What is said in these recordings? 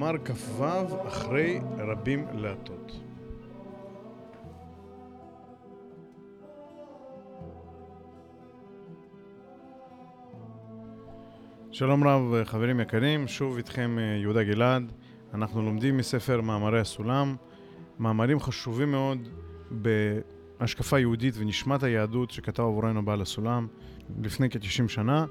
מאמר כ"ו אחרי רבים להטות. שלום רב חברים יקרים, שוב איתכם אה, יהודה גלעד. אנחנו לומדים מספר מאמרי הסולם, מאמרים חשובים מאוד בהשקפה יהודית ונשמת היהדות שכתב עבורנו בעל הסולם לפני כ-90 שנה.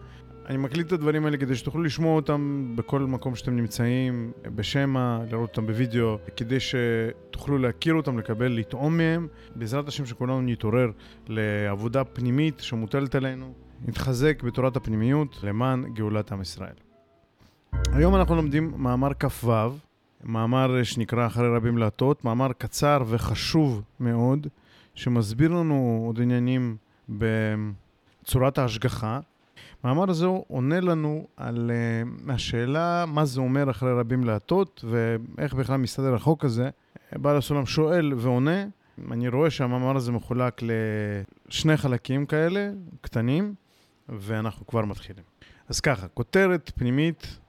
אני מקליט את הדברים האלה כדי שתוכלו לשמוע אותם בכל מקום שאתם נמצאים, בשמע, לראות אותם בווידאו, כדי שתוכלו להכיר אותם, לקבל, לטעום מהם. בעזרת השם שכולנו נתעורר לעבודה פנימית שמוטלת עלינו, נתחזק בתורת הפנימיות למען גאולת עם ישראל. היום אנחנו לומדים מאמר כ"ו, מאמר שנקרא אחרי רבים להטות, מאמר קצר וחשוב מאוד, שמסביר לנו עוד עניינים בצורת ההשגחה. המאמר הזה עונה לנו על uh, השאלה מה זה אומר אחרי רבים להטות ואיך בכלל מסתדר החוק הזה. בעל הסולם שואל ועונה. אני רואה שהמאמר הזה מחולק לשני חלקים כאלה, קטנים, ואנחנו כבר מתחילים. אז ככה, כותרת פנימית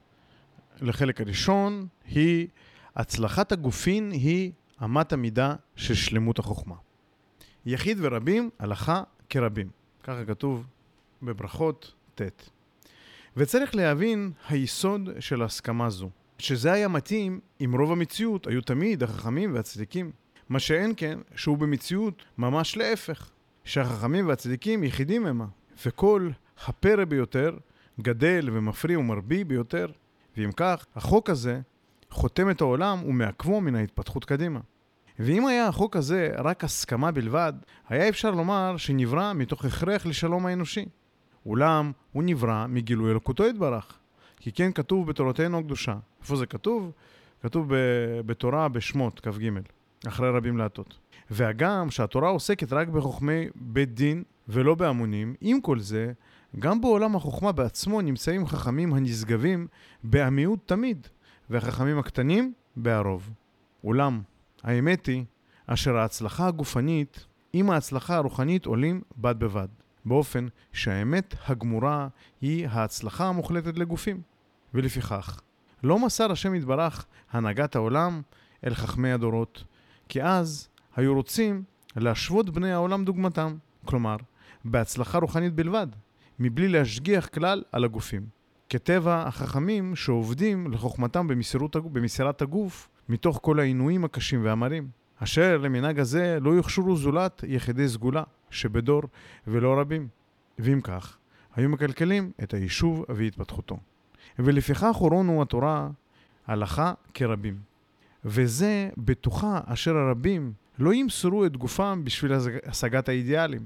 לחלק הראשון היא הצלחת הגופין היא אמת המידה של שלמות החוכמה. יחיד ורבים, הלכה כרבים. ככה כתוב בברכות ט'. וצריך להבין היסוד של הסכמה זו, שזה היה מתאים אם רוב המציאות היו תמיד החכמים והצדיקים. מה שאין כן, שהוא במציאות ממש להפך, שהחכמים והצדיקים יחידים המה, וכל הפרא ביותר גדל ומפריע ומרבי ביותר, ואם כך, החוק הזה חותם את העולם ומעכבו מן ההתפתחות קדימה. ואם היה החוק הזה רק הסכמה בלבד, היה אפשר לומר שנברא מתוך הכרח לשלום האנושי. אולם הוא נברא מגילוי אלוקותו יתברך. כי כן כתוב בתורתנו הקדושה. איפה זה כתוב? כתוב בתורה בשמות, כ"ג, אחרי רבים להטות. והגם שהתורה עוסקת רק בחוכמי בית דין ולא בהמונים, עם כל זה, גם בעולם החוכמה בעצמו נמצאים חכמים הנשגבים בעמיעוט תמיד, והחכמים הקטנים בהרוב. אולם, האמת היא, אשר ההצלחה הגופנית עם ההצלחה הרוחנית עולים בד בבד. באופן שהאמת הגמורה היא ההצלחה המוחלטת לגופים. ולפיכך, לא מסר השם יתברך הנהגת העולם אל חכמי הדורות, כי אז היו רוצים להשוות בני העולם דוגמתם, כלומר, בהצלחה רוחנית בלבד, מבלי להשגיח כלל על הגופים. כטבע החכמים שעובדים לחוכמתם במסירות, במסירת הגוף מתוך כל העינויים הקשים והמרים, אשר למנהג הזה לא יוכשרו זולת יחידי סגולה, שבדור ולא רבים. ואם כך, היו מקלקלים את היישוב והתפתחותו. ולפיכך הורונו התורה הלכה כרבים. וזה בטוחה אשר הרבים לא ימסרו את גופם בשביל השגת האידיאלים.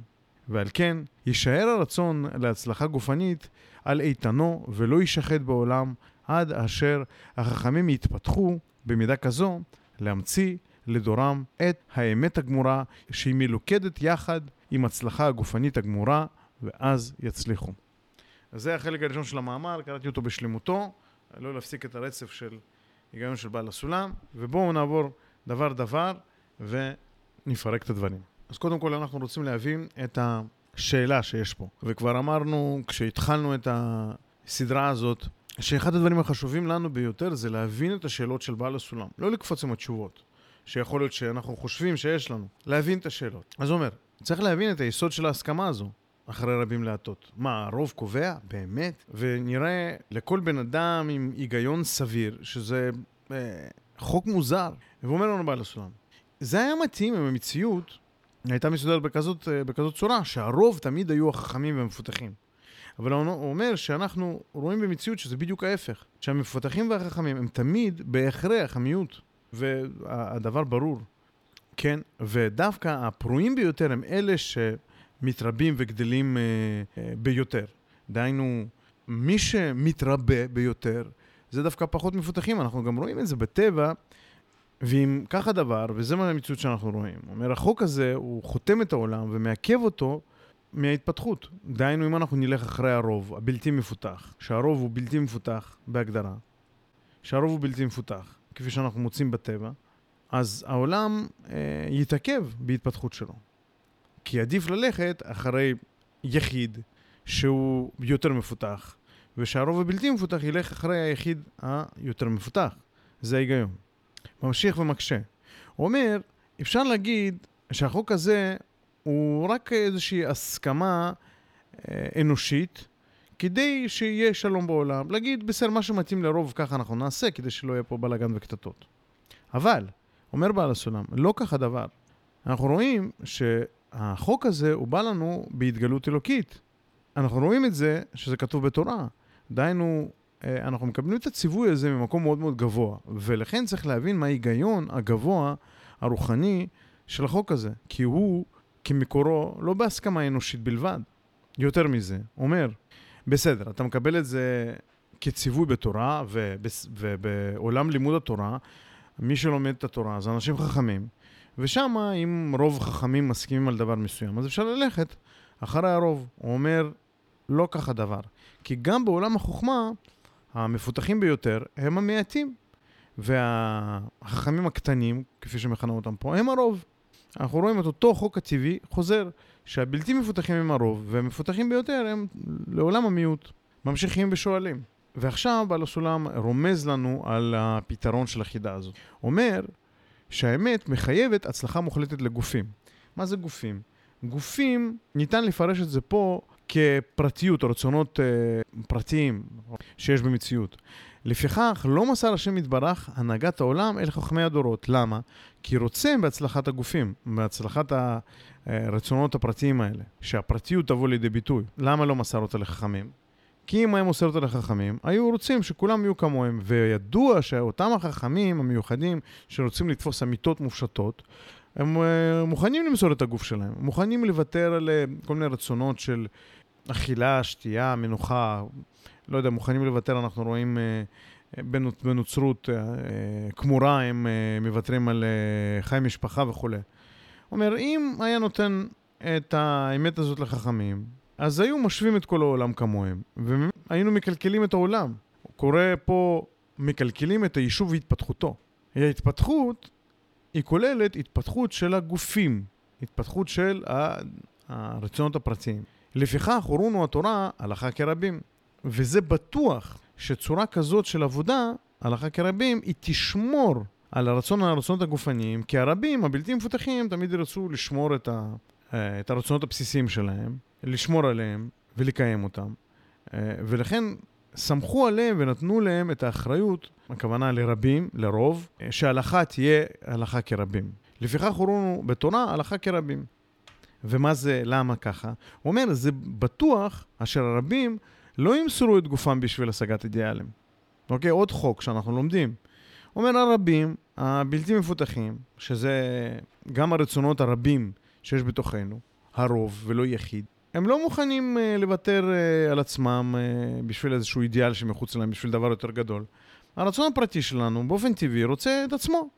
ועל כן, יישאר הרצון להצלחה גופנית על איתנו ולא יישחט בעולם עד אשר החכמים יתפתחו במידה כזו להמציא לדורם את האמת הגמורה שהיא מלוכדת יחד עם הצלחה הגופנית הגמורה, ואז יצליחו. אז זה החלק הראשון של המאמר, קראתי אותו בשלמותו, לא להפסיק את הרצף של היגיון של בעל הסולם, ובואו נעבור דבר דבר ונפרק את הדברים. אז קודם כל אנחנו רוצים להבין את השאלה שיש פה. וכבר אמרנו כשהתחלנו את הסדרה הזאת, שאחד הדברים החשובים לנו ביותר זה להבין את השאלות של בעל הסולם, לא לקפוץ עם התשובות. שיכול להיות שאנחנו חושבים שיש לנו, להבין את השאלות. אז הוא אומר, צריך להבין את היסוד של ההסכמה הזו. אחרי רבים להטות. מה, הרוב קובע? באמת? ונראה לכל בן אדם עם היגיון סביר, שזה אה, חוק מוזר. והוא אומר לנו בעל הסולם, זה היה מתאים אם המציאות הייתה מסודרת בכזאת, אה, בכזאת צורה, שהרוב תמיד היו החכמים והמפותחים. אבל הוא אומר שאנחנו רואים במציאות שזה בדיוק ההפך, שהמפותחים והחכמים הם תמיד בהכרח המיעוט. והדבר ברור, כן? ודווקא הפרועים ביותר הם אלה שמתרבים וגדלים אה, אה, ביותר. דהיינו, מי שמתרבה ביותר זה דווקא פחות מפותחים. אנחנו גם רואים את זה בטבע, ואם כך הדבר, וזה מה המציאות שאנחנו רואים, אומר, החוק הזה הוא חותם את העולם ומעכב אותו מההתפתחות. דהיינו, אם אנחנו נלך אחרי הרוב הבלתי מפותח, שהרוב הוא בלתי מפותח בהגדרה, שהרוב הוא בלתי מפותח, כפי שאנחנו מוצאים בטבע, אז העולם אה, יתעכב בהתפתחות שלו. כי עדיף ללכת אחרי יחיד שהוא יותר מפותח, ושהרוב הבלתי מפותח ילך אחרי היחיד היותר מפותח. זה ההיגיון. ממשיך ומקשה. הוא אומר, אפשר להגיד שהחוק הזה הוא רק איזושהי הסכמה אה, אנושית כדי שיהיה שלום בעולם. להגיד, בסדר, מה שמתאים לרוב ככה אנחנו נעשה כדי שלא יהיה פה בלאגן וקטטות. אבל, אומר בעל הסולם, לא כך הדבר. אנחנו רואים שהחוק הזה הוא בא לנו בהתגלות אלוקית. אנחנו רואים את זה שזה כתוב בתורה. דהיינו, אה, אנחנו מקבלים את הציווי הזה ממקום מאוד מאוד גבוה, ולכן צריך להבין מה ההיגיון הגבוה, הרוחני, של החוק הזה. כי הוא, כמקורו, לא בהסכמה אנושית בלבד. יותר מזה, אומר, בסדר, אתה מקבל את זה כציווי בתורה, ובעולם לימוד התורה, מי שלומד את התורה זה אנשים חכמים, ושם אם רוב חכמים מסכימים על דבר מסוים, אז אפשר ללכת אחרי הרוב. הוא אומר, לא כך הדבר. כי גם בעולם החוכמה, המפותחים ביותר הם המעטים, והחכמים הקטנים, כפי שמכנה אותם פה, הם הרוב. אנחנו רואים את אותו חוק הטבעי חוזר, שהבלתי מפותחים הם הרוב, והמפותחים ביותר הם לעולם המיעוט. ממשיכים ושואלים. ועכשיו בעל הסולם רומז לנו על הפתרון של החידה הזאת. אומר שהאמת מחייבת הצלחה מוחלטת לגופים. מה זה גופים? גופים, ניתן לפרש את זה פה כפרטיות או רצונות uh, פרטיים שיש במציאות. לפיכך, לא מסר השם יתברך הנהגת העולם אל חכמי הדורות. למה? כי רוצה בהצלחת הגופים, בהצלחת הרצונות הפרטיים האלה, שהפרטיות תבוא לידי ביטוי. למה לא מסר אותה לחכמים? כי אם היה מוסר אותה לחכמים, היו רוצים שכולם יהיו כמוהם, וידוע שאותם החכמים המיוחדים שרוצים לתפוס אמיתות מופשטות, הם uh, מוכנים למסור את הגוף שלהם, מוכנים לוותר על uh, כל מיני רצונות של אכילה, שתייה, מנוחה, לא יודע, מוכנים לוותר, אנחנו רואים uh, בנוצרות uh, כמורה, הם מוותרים על חיי משפחה וכולי. אומר, אם היה נותן את האמת הזאת לחכמים, אז היו משווים את כל העולם כמוהם, והיינו מקלקלים את העולם. קורה פה, מקלקלים את היישוב והתפתחותו. ההתפתחות היא כוללת התפתחות של הגופים, התפתחות של הרצונות הפרטיים. לפיכך הורונו התורה הלכה כרבים. וזה בטוח שצורה כזאת של עבודה, הלכה כרבים, היא תשמור על הרצון, הרצונות הגופניים, כי הרבים, הבלתי מפותחים, תמיד ירצו לשמור את, ה, אה, את הרצונות הבסיסיים שלהם, לשמור עליהם ולקיים אותם. אה, ולכן סמכו עליהם ונתנו להם את האחריות, הכוונה לרבים, לרוב, אה, שההלכה תהיה הלכה כרבים. לפיכך הורונו בתורה הלכה כרבים. ומה זה, למה ככה? הוא אומר, זה בטוח אשר הרבים לא ימסרו את גופם בשביל השגת אידיאלים. אוקיי? עוד חוק שאנחנו לומדים. אומר הרבים, הבלתי מפותחים, שזה גם הרצונות הרבים שיש בתוכנו, הרוב ולא יחיד, הם לא מוכנים uh, לוותר uh, על עצמם uh, בשביל איזשהו אידיאל שמחוץ להם, בשביל דבר יותר גדול. הרצון הפרטי שלנו באופן טבעי רוצה את עצמו,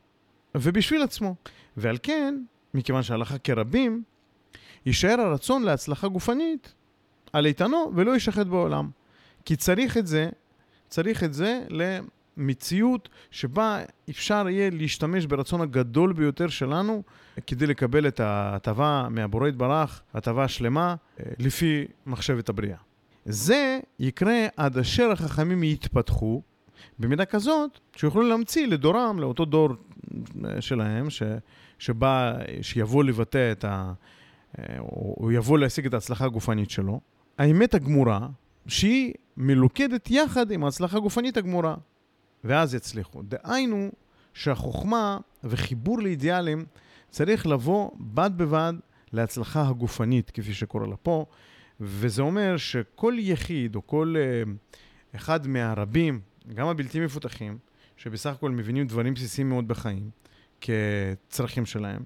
ובשביל עצמו. ועל כן, מכיוון שהלכה כרבים, יישאר הרצון להצלחה גופנית על איתנו ולא יישחט בעולם. כי צריך את זה, צריך את זה למציאות שבה אפשר יהיה להשתמש ברצון הגדול ביותר שלנו כדי לקבל את ההטבה מהבורא יתברך, הטבה שלמה, אה, לפי מחשבת הבריאה. זה יקרה עד אשר החכמים יתפתחו במידה כזאת שיוכלו להמציא לדורם, לאותו דור אה, שלהם, ש, שבא, שיבוא לבטא את ה... אה, יבוא להשיג את ההצלחה הגופנית שלו. האמת הגמורה, שהיא מלוכדת יחד עם ההצלחה הגופנית הגמורה, ואז יצליחו. דהיינו שהחוכמה וחיבור לאידיאלים צריך לבוא בד בבד להצלחה הגופנית, כפי שקורא לה פה, וזה אומר שכל יחיד או כל uh, אחד מהרבים, גם הבלתי מפותחים, שבסך הכל מבינים דברים בסיסיים מאוד בחיים, כצרכים שלהם,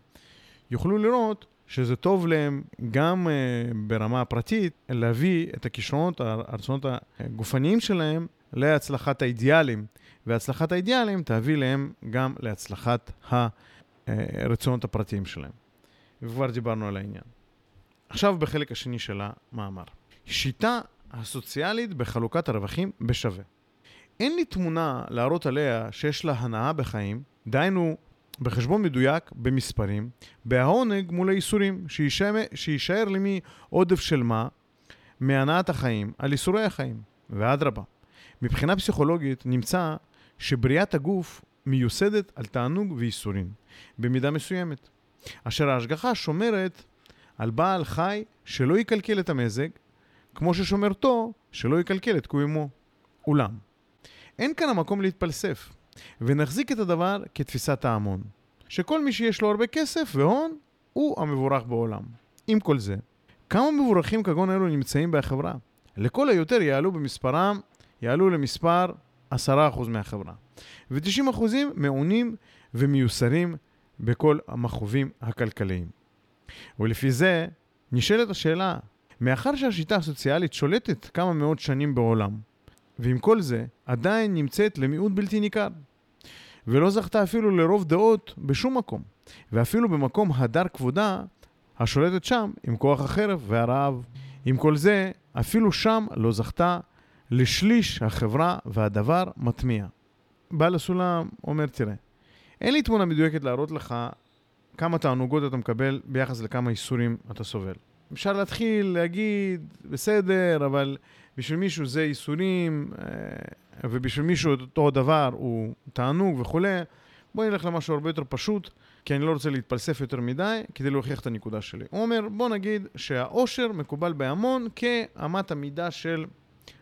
יוכלו לראות שזה טוב להם גם uh, ברמה הפרטית להביא את הכישרונות, הרצונות הגופניים שלהם להצלחת האידיאלים, והצלחת האידיאלים תביא להם גם להצלחת הרצונות הפרטיים שלהם. וכבר דיברנו על העניין. עכשיו בחלק השני של המאמר. שיטה הסוציאלית בחלוקת הרווחים בשווה. אין לי תמונה להראות עליה שיש לה הנאה בחיים, דהיינו בחשבון מדויק, במספרים, בהעונג מול הייסורים, שיישאר למי עודף של מה מהנעת החיים על ייסורי החיים, ואדרבה. מבחינה פסיכולוגית נמצא שבריאת הגוף מיוסדת על תענוג וייסורים, במידה מסוימת, אשר ההשגחה שומרת על בעל חי שלא יקלקל את המזג, כמו ששומרתו שלא יקלקל את קיומו. אולם, אין כאן המקום להתפלסף, ונחזיק את הדבר כתפיסת ההמון, שכל מי שיש לו הרבה כסף והון, הוא המבורך בעולם. עם כל זה, כמה מבורכים כגון אלו נמצאים בחברה? לכל היותר יעלו במספרם, יעלו למספר 10% מהחברה. ו-90% מעונים ומיוסרים בכל המכאובים הכלכליים. ולפי זה, נשאלת השאלה, מאחר שהשיטה הסוציאלית שולטת כמה מאות שנים בעולם, ועם כל זה, עדיין נמצאת למיעוט בלתי ניכר, ולא זכתה אפילו לרוב דעות בשום מקום, ואפילו במקום הדר כבודה, השולטת שם עם כוח החרב והרעב. עם כל זה, אפילו שם לא זכתה לשליש החברה והדבר מטמיע. בעל הסולם אומר, תראה, אין לי תמונה מדויקת להראות לך כמה תענוגות אתה מקבל ביחס לכמה איסורים אתה סובל. אפשר להתחיל להגיד, בסדר, אבל בשביל מישהו זה איסורים, אה, ובשביל מישהו אותו דבר הוא תענוג וכולי. בוא נלך למשהו הרבה יותר פשוט, כי אני לא רוצה להתפלסף יותר מדי, כדי להוכיח את הנקודה שלי. הוא אומר, בוא נגיד שהעושר מקובל בהמון כאמת המידה של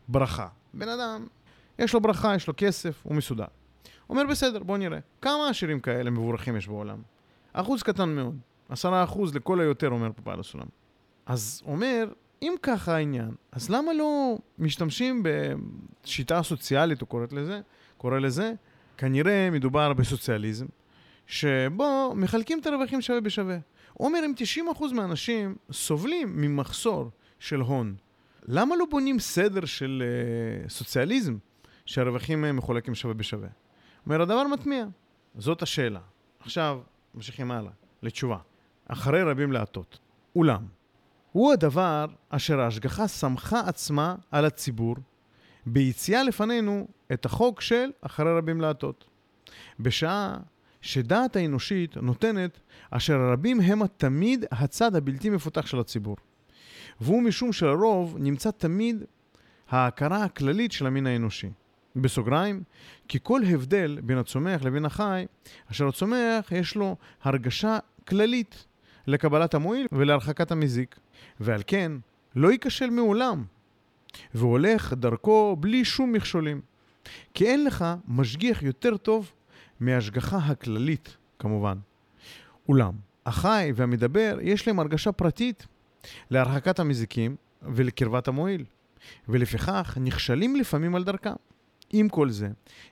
ברכה. בן אדם, יש לו ברכה, יש לו כסף, הוא מסודר. הוא אומר, בסדר, בוא נראה. כמה עשירים כאלה מבורכים יש בעולם? אחוז קטן מאוד. עשרה אחוז לכל היותר, אומר פה בעל הסולם. אז אומר, אם ככה העניין, אז למה לא משתמשים בשיטה סוציאלית, הוא קורא לזה, קורא לזה, כנראה מדובר בסוציאליזם, שבו מחלקים את הרווחים שווה בשווה. הוא אומר, אם 90% מהאנשים סובלים ממחסור של הון, למה לא בונים סדר של uh, סוציאליזם, שהרווחים מחולקים שווה בשווה? אומר, הדבר מטמיע. זאת השאלה. עכשיו, ממשיכים הלאה, לתשובה. אחרי רבים להטות. אולם, הוא הדבר אשר ההשגחה סמכה עצמה על הציבור ביציאה לפנינו את החוק של אחרי רבים להטות. בשעה שדעת האנושית נותנת אשר הרבים הם תמיד הצד הבלתי מפותח של הציבור. והוא משום שלרוב נמצא תמיד ההכרה הכללית של המין האנושי. בסוגריים, כי כל הבדל בין הצומח לבין החי, אשר הצומח יש לו הרגשה כללית לקבלת המועיל ולהרחקת המזיק, ועל כן לא ייכשל מעולם, והולך דרכו בלי שום מכשולים. כי אין לך משגיח יותר טוב מההשגחה הכללית, כמובן. אולם, החי והמדבר יש להם הרגשה פרטית להרחקת המזיקים ולקרבת המועיל, ולפיכך נכשלים לפעמים על דרכם. עם כל זה,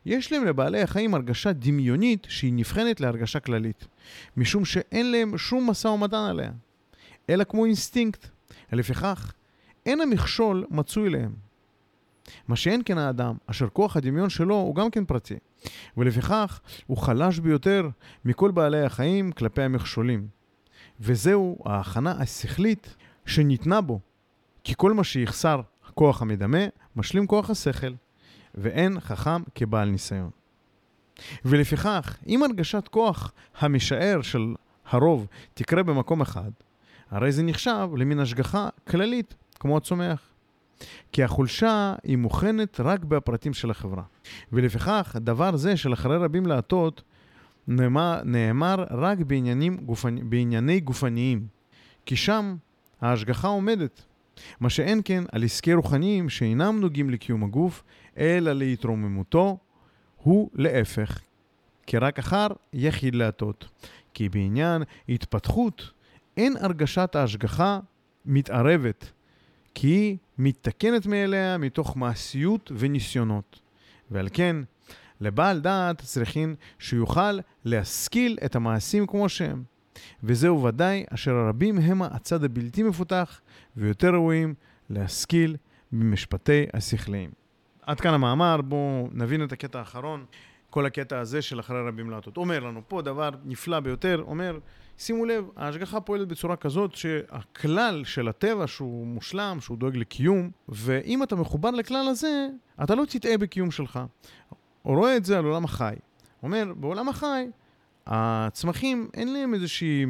יש להם לבעלי החיים הרגשה דמיונית שהיא נבחנת להרגשה כללית, משום שאין להם שום משא ומתן עליה, אלא כמו אינסטינקט. לפיכך, אין המכשול מצוי להם. מה שאין כן האדם, אשר כוח הדמיון שלו הוא גם כן פרטי, ולפיכך הוא חלש ביותר מכל בעלי החיים כלפי המכשולים. וזהו ההכנה השכלית שניתנה בו, כי כל מה שיחסר הכוח המדמה, משלים כוח השכל. ואין חכם כבעל ניסיון. ולפיכך, אם הרגשת כוח המשער של הרוב תקרה במקום אחד, הרי זה נחשב למין השגחה כללית, כמו הצומח. כי החולשה היא מוכנת רק בפרטים של החברה. ולפיכך, דבר זה של אחרי רבים להטות נאמר, נאמר רק בעניינים גופני, בענייני גופניים, כי שם ההשגחה עומדת. מה שאין כן על עסקי רוחניים שאינם נוגעים לקיום הגוף, אלא להתרוממותו, הוא להפך, כי רק אחר יחיד להטות. כי בעניין התפתחות אין הרגשת ההשגחה מתערבת, כי היא מתקנת מאליה מתוך מעשיות וניסיונות. ועל כן, לבעל דעת צריכים שיוכל להשכיל את המעשים כמו שהם. וזהו ודאי אשר הרבים הם הצד הבלתי מפותח ויותר ראויים להשכיל במשפטי השכליים. עד כאן המאמר, בואו נבין את הקטע האחרון, כל הקטע הזה של אחרי רבים להטות. אומר לנו פה דבר נפלא ביותר, אומר, שימו לב, ההשגחה פועלת בצורה כזאת שהכלל של הטבע שהוא מושלם, שהוא דואג לקיום, ואם אתה מחובר לכלל הזה, אתה לא תטעה בקיום שלך. הוא רואה את זה על עולם החי. אומר, בעולם החי, הצמחים אין להם איזושהי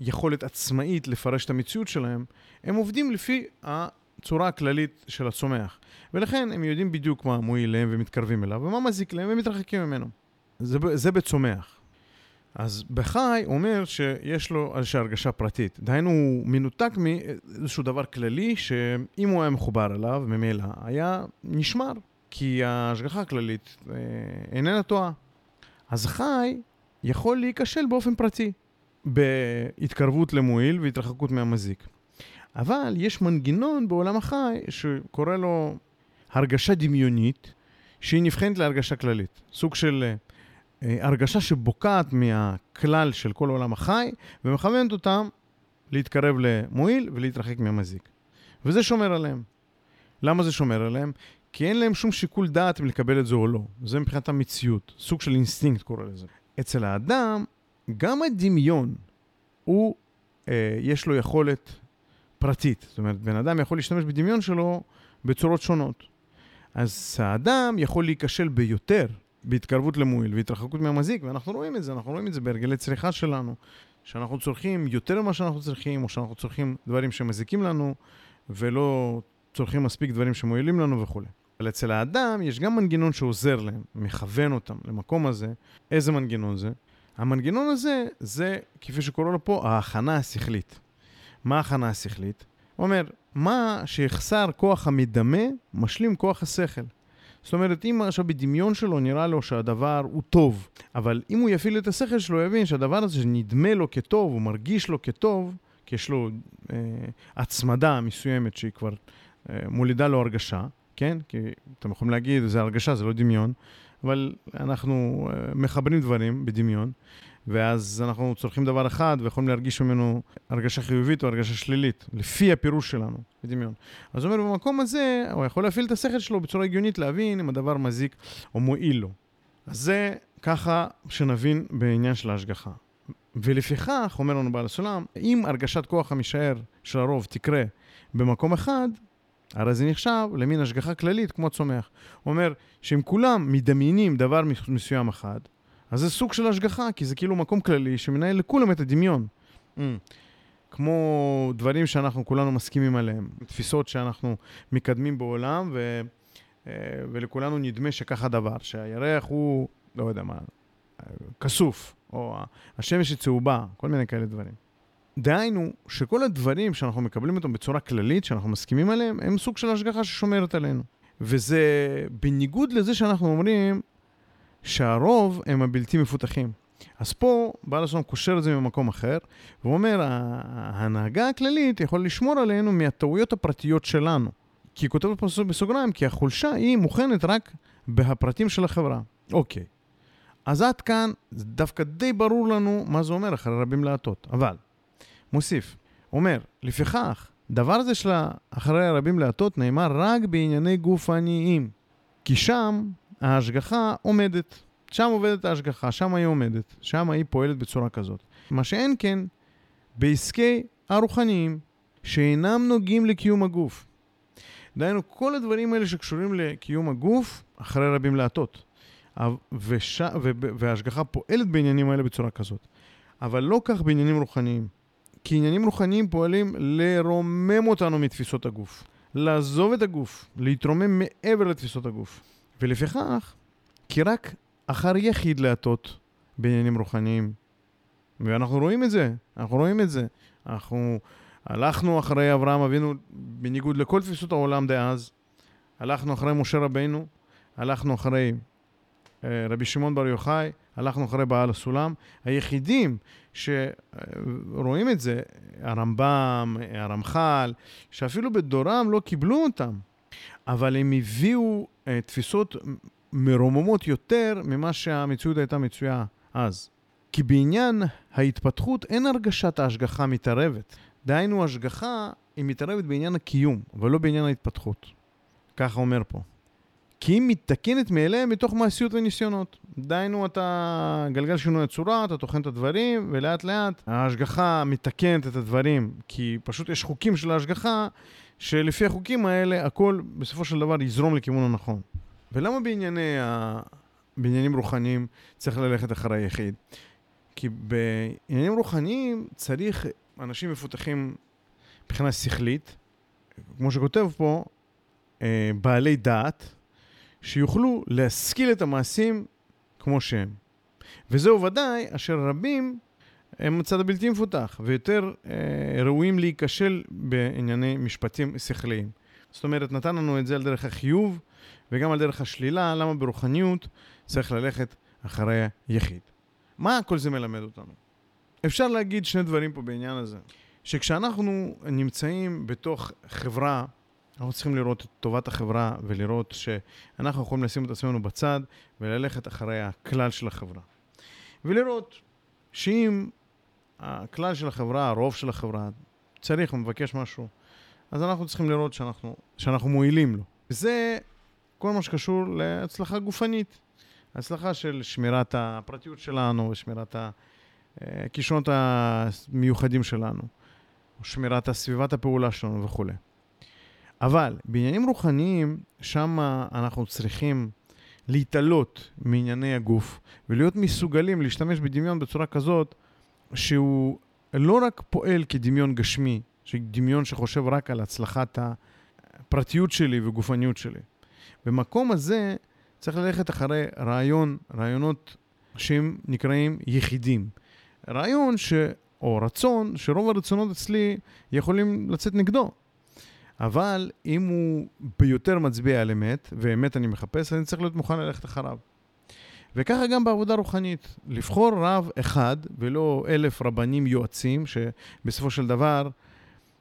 יכולת עצמאית לפרש את המציאות שלהם, הם עובדים לפי הצורה הכללית של הצומח. ולכן הם יודעים בדיוק מה מועיל להם ומתקרבים אליו, ומה מזיק להם ומתרחקים ממנו. זה, זה בצומח. אז בחי אומר שיש לו איזושהי הרגשה פרטית. דהיינו, הוא מנותק מאיזשהו דבר כללי, שאם הוא היה מחובר אליו, ממילא היה נשמר, כי ההשגחה הכללית אה, איננה טועה. אז חי יכול להיכשל באופן פרטי, בהתקרבות למועיל והתרחקות מהמזיק. אבל יש מנגנון בעולם החי שקורא לו הרגשה דמיונית, שהיא נבחנת להרגשה כללית. סוג של אה, הרגשה שבוקעת מהכלל של כל עולם החי, ומכוונת אותם להתקרב למועיל ולהתרחק מהמזיק. וזה שומר עליהם. למה זה שומר עליהם? כי אין להם שום שיקול דעת אם לקבל את זה או לא. זה מבחינת המציאות, סוג של אינסטינקט קורא לזה. אצל האדם, גם הדמיון, הוא, אה, יש לו יכולת פרטית. זאת אומרת, בן אדם יכול להשתמש בדמיון שלו בצורות שונות. אז האדם יכול להיכשל ביותר בהתקרבות למועיל והתרחקות מהמזיק, ואנחנו רואים את זה, אנחנו רואים את זה בהרגלי צריכה שלנו, שאנחנו צורכים יותר ממה שאנחנו צריכים, או שאנחנו צורכים דברים שמזיקים לנו, ולא צורכים מספיק דברים שמועילים לנו וכולי. אבל אצל האדם יש גם מנגנון שעוזר להם, מכוון אותם למקום הזה. איזה מנגנון זה? המנגנון הזה, זה, כפי שקורא לו פה, ההכנה השכלית. מה ההכנה השכלית? הוא אומר, מה שיחסר כוח המדמה, משלים כוח השכל. זאת אומרת, אם עכשיו בדמיון שלו נראה לו שהדבר הוא טוב, אבל אם הוא יפעיל את השכל שלו, הוא יבין שהדבר הזה שנדמה לו כטוב, הוא מרגיש לו כטוב, כי יש לו אה, הצמדה מסוימת שהיא כבר אה, מולידה לו הרגשה, כן? כי אתם יכולים להגיד, זה הרגשה, זה לא דמיון, אבל אנחנו אה, מחברים דברים בדמיון. ואז אנחנו צורכים דבר אחד ויכולים להרגיש ממנו הרגשה חיובית או הרגשה שלילית, לפי הפירוש שלנו, בדמיון. אז הוא אומר, במקום הזה, הוא יכול להפעיל את השכל שלו בצורה הגיונית, להבין אם הדבר מזיק או מועיל לו. אז זה ככה שנבין בעניין של ההשגחה. ולפיכך, אומר לנו בעל הסולם, אם הרגשת כוח המשער של הרוב תקרה במקום אחד, הרי זה נחשב למין השגחה כללית כמו צומח. הוא אומר שאם כולם מדמיינים דבר מסוים אחד, אז זה סוג של השגחה, כי זה כאילו מקום כללי שמנהל לכולם את הדמיון. Mm. כמו דברים שאנחנו כולנו מסכימים עליהם, תפיסות שאנחנו מקדמים בעולם, ו, אה, ולכולנו נדמה שככה הדבר, שהירח הוא, לא יודע מה, כסוף, או השמש היא צהובה, כל מיני כאלה דברים. דהיינו, שכל הדברים שאנחנו מקבלים אותם בצורה כללית, שאנחנו מסכימים עליהם, הם סוג של השגחה ששומרת עלינו. וזה בניגוד לזה שאנחנו אומרים, שהרוב הם הבלתי מפותחים. אז פה בעל השלום קושר את זה ממקום אחר, והוא אומר, ההנהגה הכללית יכול לשמור עלינו מהטעויות הפרטיות שלנו. כי היא כותבת פה בסוגריים, כי החולשה היא מוכנת רק בהפרטים של החברה. אוקיי. אז עד כאן, דווקא די ברור לנו מה זה אומר אחרי רבים להטות. אבל, מוסיף, אומר, לפיכך, דבר זה של אחרי רבים להטות נאמר רק בענייני גופניים. כי שם ההשגחה עומדת. שם עובדת ההשגחה, שם היא עומדת, שם היא פועלת בצורה כזאת. מה שאין כן בעסקי הרוחניים שאינם נוגעים לקיום הגוף. דהיינו, כל הדברים האלה שקשורים לקיום הגוף, אחרי רבים להטות. וש... ו... וההשגחה פועלת בעניינים האלה בצורה כזאת. אבל לא כך בעניינים רוחניים. כי עניינים רוחניים פועלים לרומם אותנו מתפיסות הגוף. לעזוב את הגוף, להתרומם מעבר לתפיסות הגוף. ולפיכך, כי רק אחר יחיד להטות בעניינים רוחניים. ואנחנו רואים את זה, אנחנו רואים את זה. אנחנו הלכנו אחרי אברהם אבינו, בניגוד לכל תפיסות העולם דאז, הלכנו אחרי משה רבינו, הלכנו אחרי אה, רבי שמעון בר יוחאי, הלכנו אחרי בעל הסולם. היחידים שרואים את זה, הרמב"ם, הרמח"ל, שאפילו בדורם לא קיבלו אותם, אבל הם הביאו תפיסות מרוממות יותר ממה שהמציאות הייתה מצויה אז. כי בעניין ההתפתחות אין הרגשת ההשגחה מתערבת. דהיינו, השגחה היא מתערבת בעניין הקיום, אבל לא בעניין ההתפתחות. ככה אומר פה. כי היא מתקנת מאליהם מתוך מעשיות וניסיונות. דהיינו, אתה גלגל שינוי הצורה, אתה טוחן את הדברים, ולאט לאט ההשגחה מתקנת את הדברים, כי פשוט יש חוקים של ההשגחה שלפי החוקים האלה הכל בסופו של דבר יזרום לכיוון הנכון. ולמה בענייני ה... בעניינים רוחניים צריך ללכת אחרי היחיד? כי בעניינים רוחניים צריך אנשים מפותחים מבחינה שכלית, כמו שכותב פה, אה, בעלי דעת, שיוכלו להשכיל את המעשים כמו שהם. וזהו ודאי אשר רבים הם הצד הבלתי מפותח, ויותר אה, ראויים להיכשל בענייני משפטים שכליים. זאת אומרת, נתן לנו את זה על דרך החיוב וגם על דרך השלילה, למה ברוחניות צריך ללכת אחרי היחיד. מה כל זה מלמד אותנו? אפשר להגיד שני דברים פה בעניין הזה. שכשאנחנו נמצאים בתוך חברה, אנחנו צריכים לראות את טובת החברה ולראות שאנחנו יכולים לשים את עצמנו בצד וללכת אחרי הכלל של החברה. ולראות שאם הכלל של החברה, הרוב של החברה, צריך ומבקש משהו, אז אנחנו צריכים לראות שאנחנו, שאנחנו מועילים לו. וזה כל מה שקשור להצלחה גופנית. הצלחה של שמירת הפרטיות שלנו ושמירת הכישרונות המיוחדים שלנו, שמירת הסביבת הפעולה שלנו וכולי. אבל בעניינים רוחניים, שם אנחנו צריכים להתעלות מענייני הגוף ולהיות מסוגלים להשתמש בדמיון בצורה כזאת שהוא לא רק פועל כדמיון גשמי, דמיון שחושב רק על הצלחת הפרטיות שלי וגופניות שלי. במקום הזה צריך ללכת אחרי רעיון, רעיונות שהם נקראים יחידים. רעיון ש... או רצון, שרוב הרצונות אצלי יכולים לצאת נגדו. אבל אם הוא ביותר מצביע על אמת, ואמת אני מחפש, אני צריך להיות מוכן ללכת אחריו. וככה גם בעבודה רוחנית, לבחור רב אחד ולא אלף רבנים יועצים, שבסופו של דבר,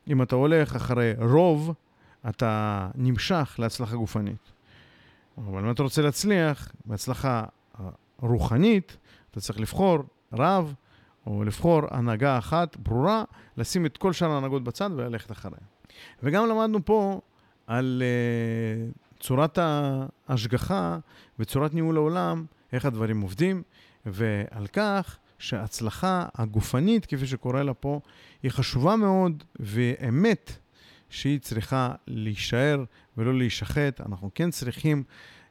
אם אתה הולך אחרי רוב, אתה נמשך להצלחה גופנית. אבל אם אתה רוצה להצליח בהצלחה רוחנית, אתה צריך לבחור רב או לבחור הנהגה אחת ברורה, לשים את כל שאר ההנהגות בצד וללכת אחריה. וגם למדנו פה על uh, צורת ההשגחה וצורת ניהול העולם, איך הדברים עובדים, ועל כך שההצלחה הגופנית, כפי שקורא לה פה, היא חשובה מאוד, ואמת שהיא צריכה להישאר ולא להישחט. אנחנו כן צריכים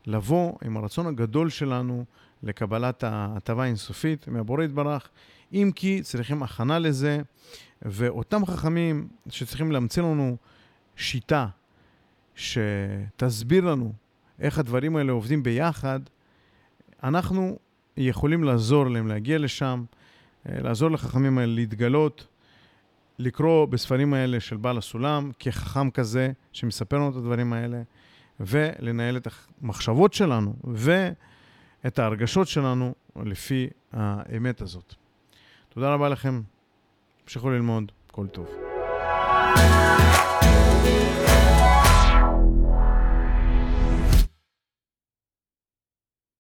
לבוא עם הרצון הגדול שלנו לקבלת ההטבה האינסופית מהבורא יתברך, אם כי צריכים הכנה לזה, ואותם חכמים שצריכים להמציא לנו שיטה שתסביר לנו איך הדברים האלה עובדים ביחד, אנחנו יכולים לעזור להם להגיע לשם, אה, לעזור לחכמים האלה להתגלות, לקרוא בספרים האלה של בעל הסולם כחכם כזה שמספר לנו את הדברים האלה, ולנהל את המחשבות שלנו ואת ההרגשות שלנו לפי האמת הזאת. תודה רבה לכם, תמשיכו ללמוד, כל טוב.